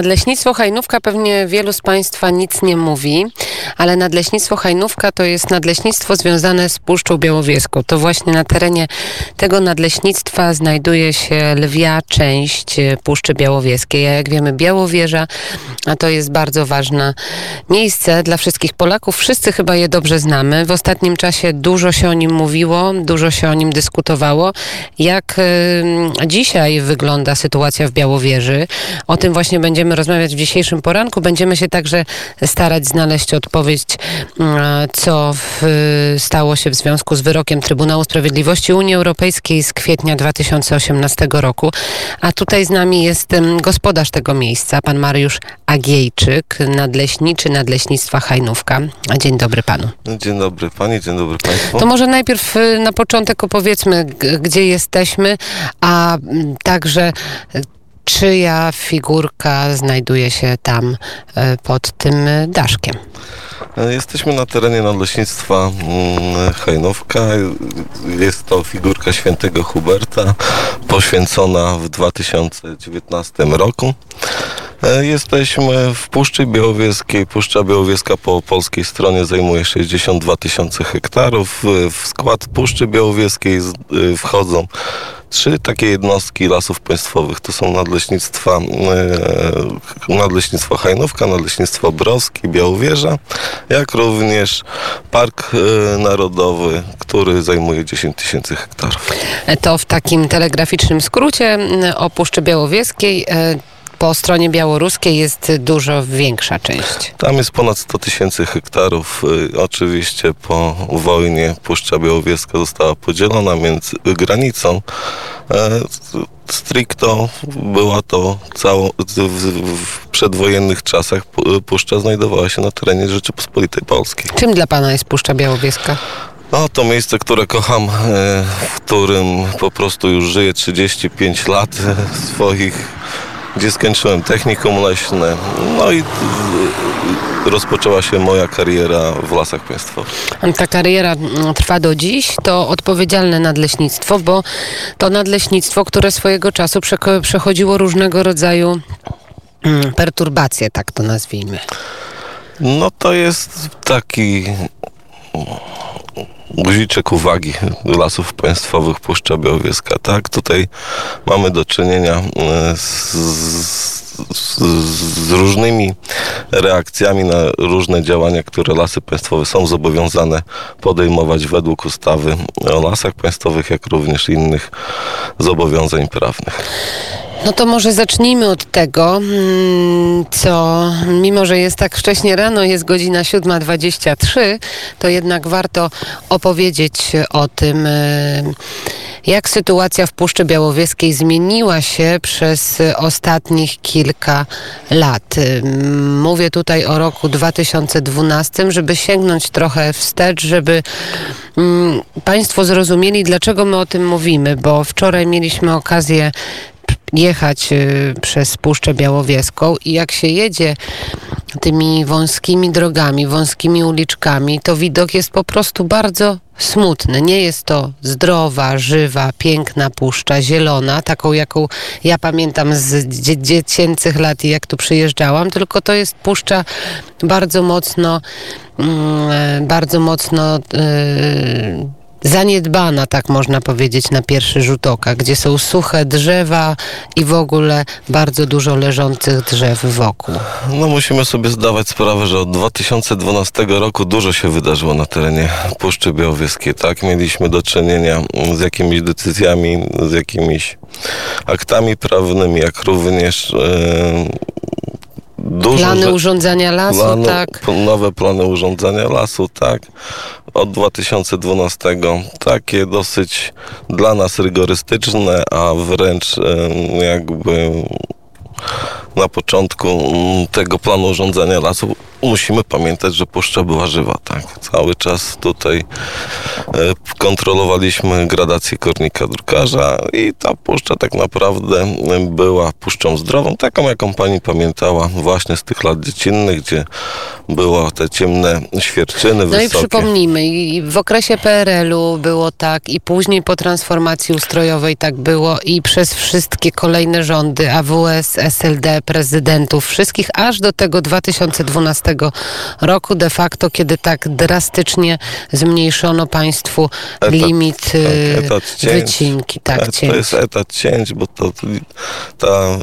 Nadleśnictwo Hajnówka pewnie wielu z Państwa nic nie mówi, ale Nadleśnictwo Hajnówka to jest nadleśnictwo związane z Puszczą Białowieską. To właśnie na terenie tego nadleśnictwa znajduje się lwia część e, Puszczy Białowieskiej. A jak wiemy, Białowieża, a to jest bardzo ważne miejsce dla wszystkich Polaków. Wszyscy chyba je dobrze znamy. W ostatnim czasie dużo się o nim mówiło, dużo się o nim dyskutowało. Jak e, dzisiaj wygląda sytuacja w Białowieży? O tym właśnie będziemy rozmawiać w dzisiejszym poranku. Będziemy się także starać znaleźć odpowiedź, mm, co w, stało się w związku z wyrokiem Trybunału Sprawiedliwości Unii Europejskiej z kwietnia 2018 roku. A tutaj z nami jest em, gospodarz tego miejsca, pan Mariusz Agiejczyk, nadleśniczy Nadleśnictwa Hajnówka. Dzień dobry panu. Dzień dobry pani, dzień dobry państwu. To może najpierw y, na początek opowiedzmy, gdzie jesteśmy, a mm, także czyja figurka znajduje się tam y, pod tym daszkiem. E, Jesteśmy na terenie nadleśnictwa mm, Hajnówka. Jest to figurka świętego Huberta poświęcona w 2019 roku. E, Jesteśmy w Puszczy Białowieskiej. Puszcza Białowieska po polskiej stronie zajmuje 62 tysiące hektarów. E, W skład Puszczy Białowieskiej e, wchodzą trzy takie jednostki lasów państwowych. To są nadleśnictwa, e, nadleśnictwo Hajnówka, nadleśnictwo Broski, Białowieża, jak również Park e, Narodowy, który zajmuje 10 tysięcy hektarów. E, To w takim telegraficznym skrócie mm, o Puszczy Białowieskiej. Po stronie białoruskiej jest dużo większa część. Tam jest ponad 100 tysięcy hektarów. Y, Oczywiście po wojnie Puszcza Białowieska została podzielona między granicą. E, Stricto była to cało, w, przedwojennych czasach pu- Puszcza znajdowała się na terenie Rzeczypospolitej Polskiej. Czym dla pana jest Puszcza Białowieska? No, to miejsce, które kocham, e, w którym po prostu już żyję 35 lat e, swoich, gdzie skończyłem technikum leśne. No i e, rozpoczęła się moja kariera w lasach państwowych. Ta kariera mm, trwa do dziś, to odpowiedzialne nadleśnictwo, bo to nadleśnictwo, które swojego czasu przechodziło różnego rodzaju mm, perturbacje, tak to nazwijmy. No to jest taki guziczek uwagi lasów państwowych Puszcza Białowieska, tak? Tutaj mamy do czynienia e, z, z, z różnymi reakcjami na różne działania, które lasy państwowe są zobowiązane podejmować według ustawy o lasach państwowych, jak również innych zobowiązań prawnych. No to może zacznijmy od tego, mm, co mimo, że jest tak wcześnie rano, jest godzina 7.23, to jednak warto opowiedzieć o tym, y, jak sytuacja w Puszczy Białowieskiej zmieniła się przez ostatnich kilka lat. Y, Mówię tutaj o roku 2012, żeby sięgnąć trochę wstecz, żeby mm, Państwo zrozumieli, dlaczego my o tym mówimy, bo wczoraj mieliśmy okazję jechać y, przez Puszczę Białowieską i jak się jedzie tymi wąskimi drogami, wąskimi uliczkami, to widok jest po prostu bardzo smutny. Nie jest to zdrowa, żywa, piękna puszcza, zielona, taką jaką ja pamiętam z dzie- dziecięcych lat i jak tu przyjeżdżałam, tylko to jest puszcza bardzo mocno, mm, e, bardzo mocno e, zaniedbana, tak można powiedzieć, na pierwszy rzut oka, gdzie są suche drzewa i w ogóle bardzo dużo leżących drzew wokół. No musimy sobie zdawać sprawę, że od 2012 roku dużo się wydarzyło na terenie Puszczy Białowieskiej, tak? Mieliśmy do czynienia z jakimiś decyzjami, z jakimiś aktami prawnymi, jak również e, dużo... Plany urządzania lasu, plany, tak. Nowe plany urządzania lasu, tak. Od 2012 takie dosyć dla nas rygorystyczne, a wręcz jakby na początku mm, tego planu urządzania lasu musimy pamiętać, że puszcza była żywa, tak. Cały czas tutaj e, kontrolowaliśmy gradację kornika drukarza i ta puszcza tak naprawdę e, była puszczą zdrową, taką jaką pani pamiętała właśnie z tych lat dziecinnych, gdzie było te ciemne świerczyny No i wysokie. przypomnijmy, i w okresie PRL-u było tak, i później po transformacji ustrojowej tak było, i przez wszystkie kolejne rządy AWS, SLD, prezydentów wszystkich, aż do tego 2012 roku de facto, kiedy tak drastycznie zmniejszono państwu Etat, limit tak, y, etat cięć. wycinki. Tak, E, cięć. To jest etat cięć, bo to, ta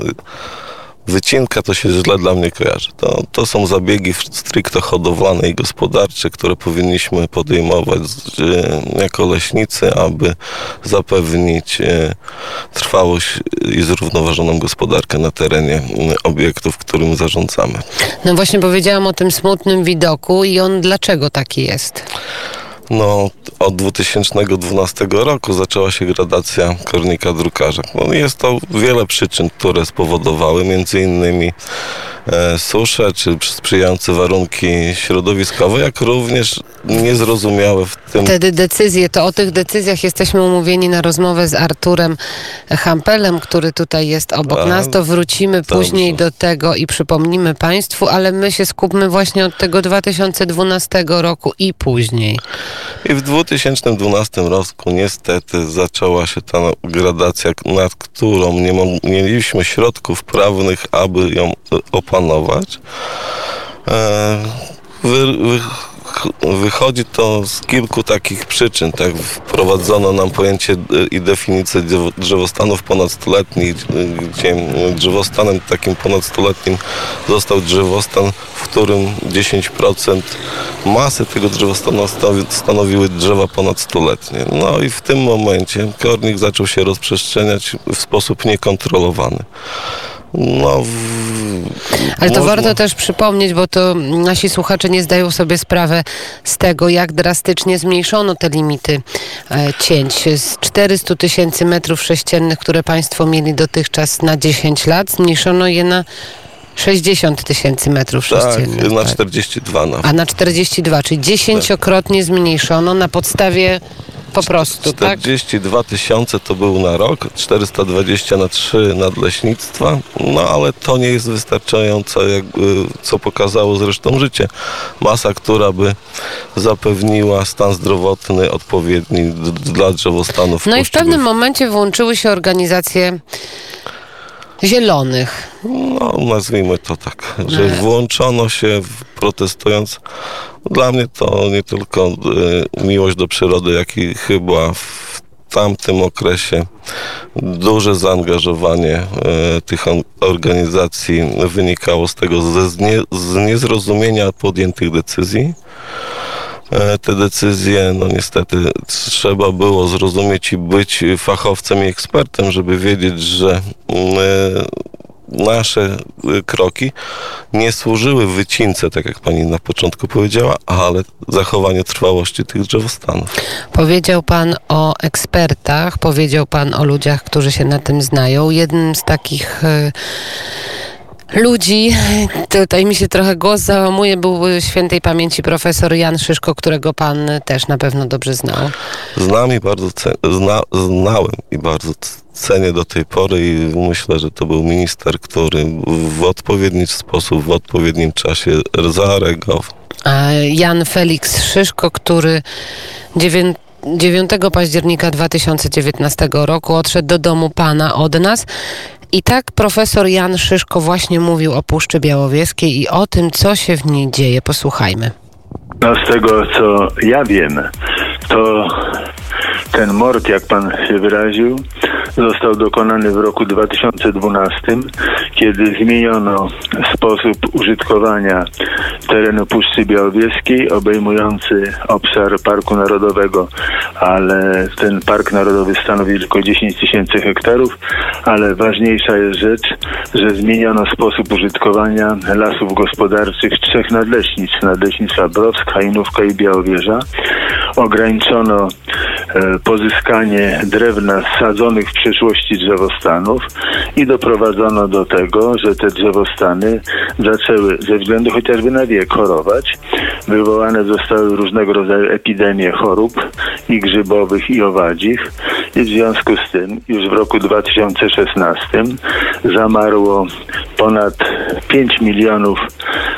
wycinka to się źle dla mnie kojarzy. To, to są zabiegi stricte hodowlane i gospodarcze, które powinniśmy podejmować e, jako leśnicy, aby zapewnić e, trwałość i zrównoważoną gospodarkę na terenie obiektów, którym zarządzamy. No właśnie powiedziałam o tym smutnym widoku i on dlaczego taki jest? No, od 2012 roku zaczęła się gradacja kornika drukarza. No, jest to wiele przyczyn, które spowodowały między innymi susze czy sprzyjające warunki środowiskowe, jak również niezrozumiałe w tym Wtedy decyzje, to o tych decyzjach jesteśmy umówieni na rozmowę z Arturem Hampelem, który tutaj jest obok A, nas. To wrócimy dobrze. później do tego i przypomnimy Państwu, ale my się skupmy właśnie od tego 2012 roku i później. I w 2012 roku niestety zaczęła się ta gradacja, nad którą nie mieliśmy środków prawnych, aby ją e, E, wy, wy, wychodzi to z kilku takich przyczyn. Tak wprowadzono nam pojęcie e, i definicję drzewo- drzewostanów ponadstuletnich, e, gdzie drzewostanem takim ponadstuletnim został drzewostan, w którym 10% masy tego drzewostanu stanowi- stanowiły drzewa ponadstuletnie. No i w tym momencie kornik zaczął się rozprzestrzeniać w sposób niekontrolowany. No, Ale to można- warto też przypomnieć, bo to nasi słuchacze nie zdają sobie sprawę z tego, jak drastycznie zmniejszono te limity e, cięć. Z 400 tysięcy metrów sześciennych, które Państwo mieli dotychczas na 10 lat, zmniejszono je na 60 tysięcy metrów Tak, sześciennych. na tak. 42 nawet. A na 42, czyli dziesięciokrotnie zmniejszono na podstawie po prostu, tak? 42 tysiące to był na rok, 420 na 3 nadleśnictwa, no ale to nie jest wystarczające, jakby, co pokazało zresztą życie. Masa, która by zapewniła stan zdrowotny odpowiedni dla drzewostanów. No i w pewnym momencie włączyły się organizacje zielonych. No, nazwijmy to tak, że Ale- włączono się protestując. Dla mnie to nie tylko e, miłość do przyrody, jak i chyba w tamtym okresie duże zaangażowanie e, tych organizacji wynikało z tego ze z niezrozumienia podjętych decyzji. E, Te decyzje, no niestety, trzeba było zrozumieć i być fachowcem i ekspertem, żeby wiedzieć, że mm, e, nasze e, kroki nie służyły wycince, tak jak pani na początku powiedziała, ale zachowaniu trwałości tych drzewostanów. Powiedział Pan o ekspertach, powiedział Pan o ludziach, którzy się na tym znają. Jednym z takich ludzi, tutaj mi się trochę głos załamuje, był świętej pamięci profesor Jan Szyszko, którego Pan też na pewno dobrze znał. Znam i bardzo zna, znałem i bardzo cenię do tej pory i myślę, że to był minister, który w odpowiedni sposób, w odpowiednim czasie zareagował. A Jan Felix Szyszko, który dziewię- 9 października 2019 roku odszedł do domu Pana od nas. I tak profesor Jan Szyszko właśnie mówił o Puszczy Białowieskiej i o tym, co się w niej dzieje. Posłuchajmy. No z tego co ja wiem, to ten mord, jak pan się wyraził, został dokonany w roku 2012, kiedy zmieniono sposób użytkowania terenu Puszczy Białowieskiej, obejmujący obszar Parku Narodowego, ale ten Park Narodowy stanowi tylko 10 tysięcy hektarów, ale ważniejsza jest rzecz, że zmieniono sposób użytkowania lasów gospodarczych trzech nadleśnictw, nadleśnictwa Browsk, Hajnówka i Białowieża. Ograniczono pozyskanie drewna sadzonych w przeszłości drzewostanów i doprowadzono do tego, że te drzewostany zaczęły ze względu chociażby na wiek chorować. Wywołane zostały różnego rodzaju epidemie chorób i grzybowych i owadzich i w związku z tym już w roku 2016 zamarło ponad 5 milionów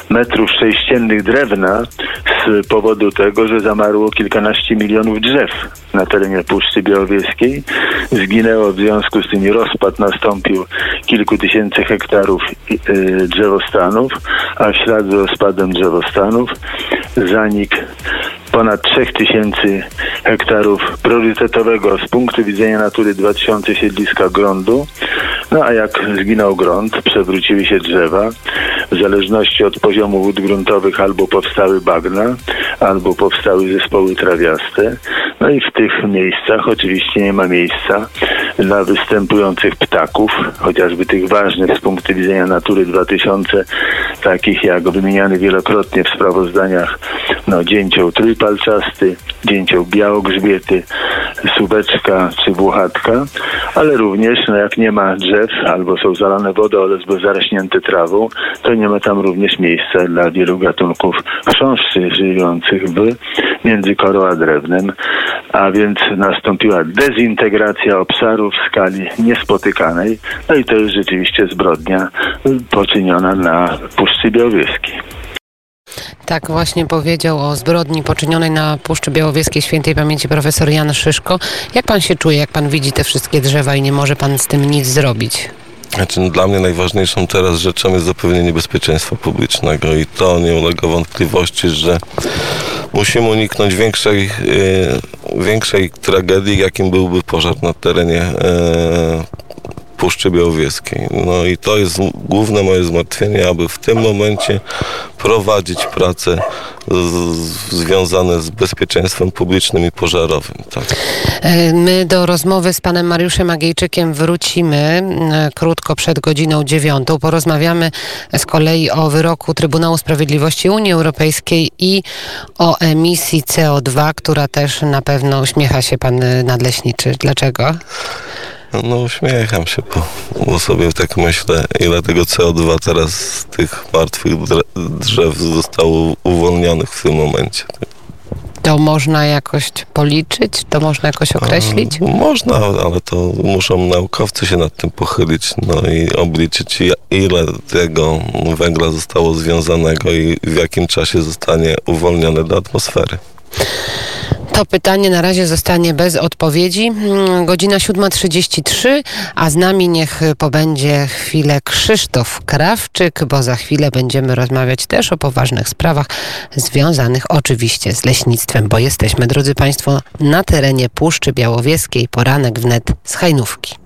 metrów sześciennych drewna z powodu tego, że zamarło kilkanaście milionów drzew na terenie Puszczy Białowieskiej. Zginęło w związku z tym rozpad nastąpił kilku tysięcy hektarów y, drzewostanów, a w ślad z rozpadem drzewostanów zanik ponad 3000 hektarów priorytetowego z punktu widzenia natury 2000 siedliska gruntu. No a jak zginął grunt, przewróciły się drzewa. W zależności od poziomu wód gruntowych albo powstały bagna, albo powstały zespoły trawiaste. No i w tych miejscach oczywiście nie ma miejsca dla występujących ptaków, chociażby tych ważnych z punktu widzenia natury 2000, takich jak wymieniany wielokrotnie w sprawozdaniach no, dzięcioł trójpalczasty, dzięcioł białogrzbiety, subeczka czy włochatka, ale również no, jak nie ma drzew albo są zalane wodą albo zarośnięte trawą, to nie ma tam również miejsca dla wielu gatunków chrząszczy żyjących w między korą a drewnem, a więc nastąpiła dezintegracja obszarów w skali niespotykanej, no i to jest rzeczywiście zbrodnia poczyniona na Puszczy Białowieskiej. Tak właśnie powiedział o zbrodni poczynionej na Puszczy Białowieskiej świętej pamięci profesor Jan Szyszko. Jak pan się czuje, jak pan widzi te wszystkie drzewa i nie może pan z tym nic zrobić? Znaczy, no, dla mnie najważniejszą teraz rzeczą jest zapewnienie bezpieczeństwa publicznego i to nie ulega wątpliwości, że musimy uniknąć większej, e, większej tragedii, jakim byłby pożar na terenie e, Puszczy Białowieskiej. No i to jest główne moje zmartwienie, aby w tym momencie prowadzić prace z, związane z bezpieczeństwem publicznym i pożarowym. Tak. E, my do rozmowy z panem Mariuszem Agiejczykiem wrócimy e, krótko przed godziną dziewiątą. Porozmawiamy z kolei o wyroku Trybunału Sprawiedliwości Unii Europejskiej i o emisji CO2, która też na pewno uśmiecha się pan nadleśniczy. Dlaczego? No uśmiecham się, bo, bo sobie tak myślę, ile tego CO2 teraz z tych martwych drzew zostało uwolnionych w tym momencie. To można jakoś policzyć? To można jakoś określić? A, można, ale to muszą naukowcy się nad tym pochylić no i obliczyć, ile tego węgla zostało związanego i w jakim czasie zostanie uwolnione do atmosfery. To pytanie na razie zostanie bez odpowiedzi. Mm, godzina 7.33, a z nami niech pobędzie chwilę Krzysztof Krawczyk, bo za chwilę będziemy rozmawiać też o poważnych sprawach związanych oczywiście z leśnictwem, bo jesteśmy, drodzy Państwo, na terenie Puszczy Białowieskiej. Poranek wnet z Hajnówki.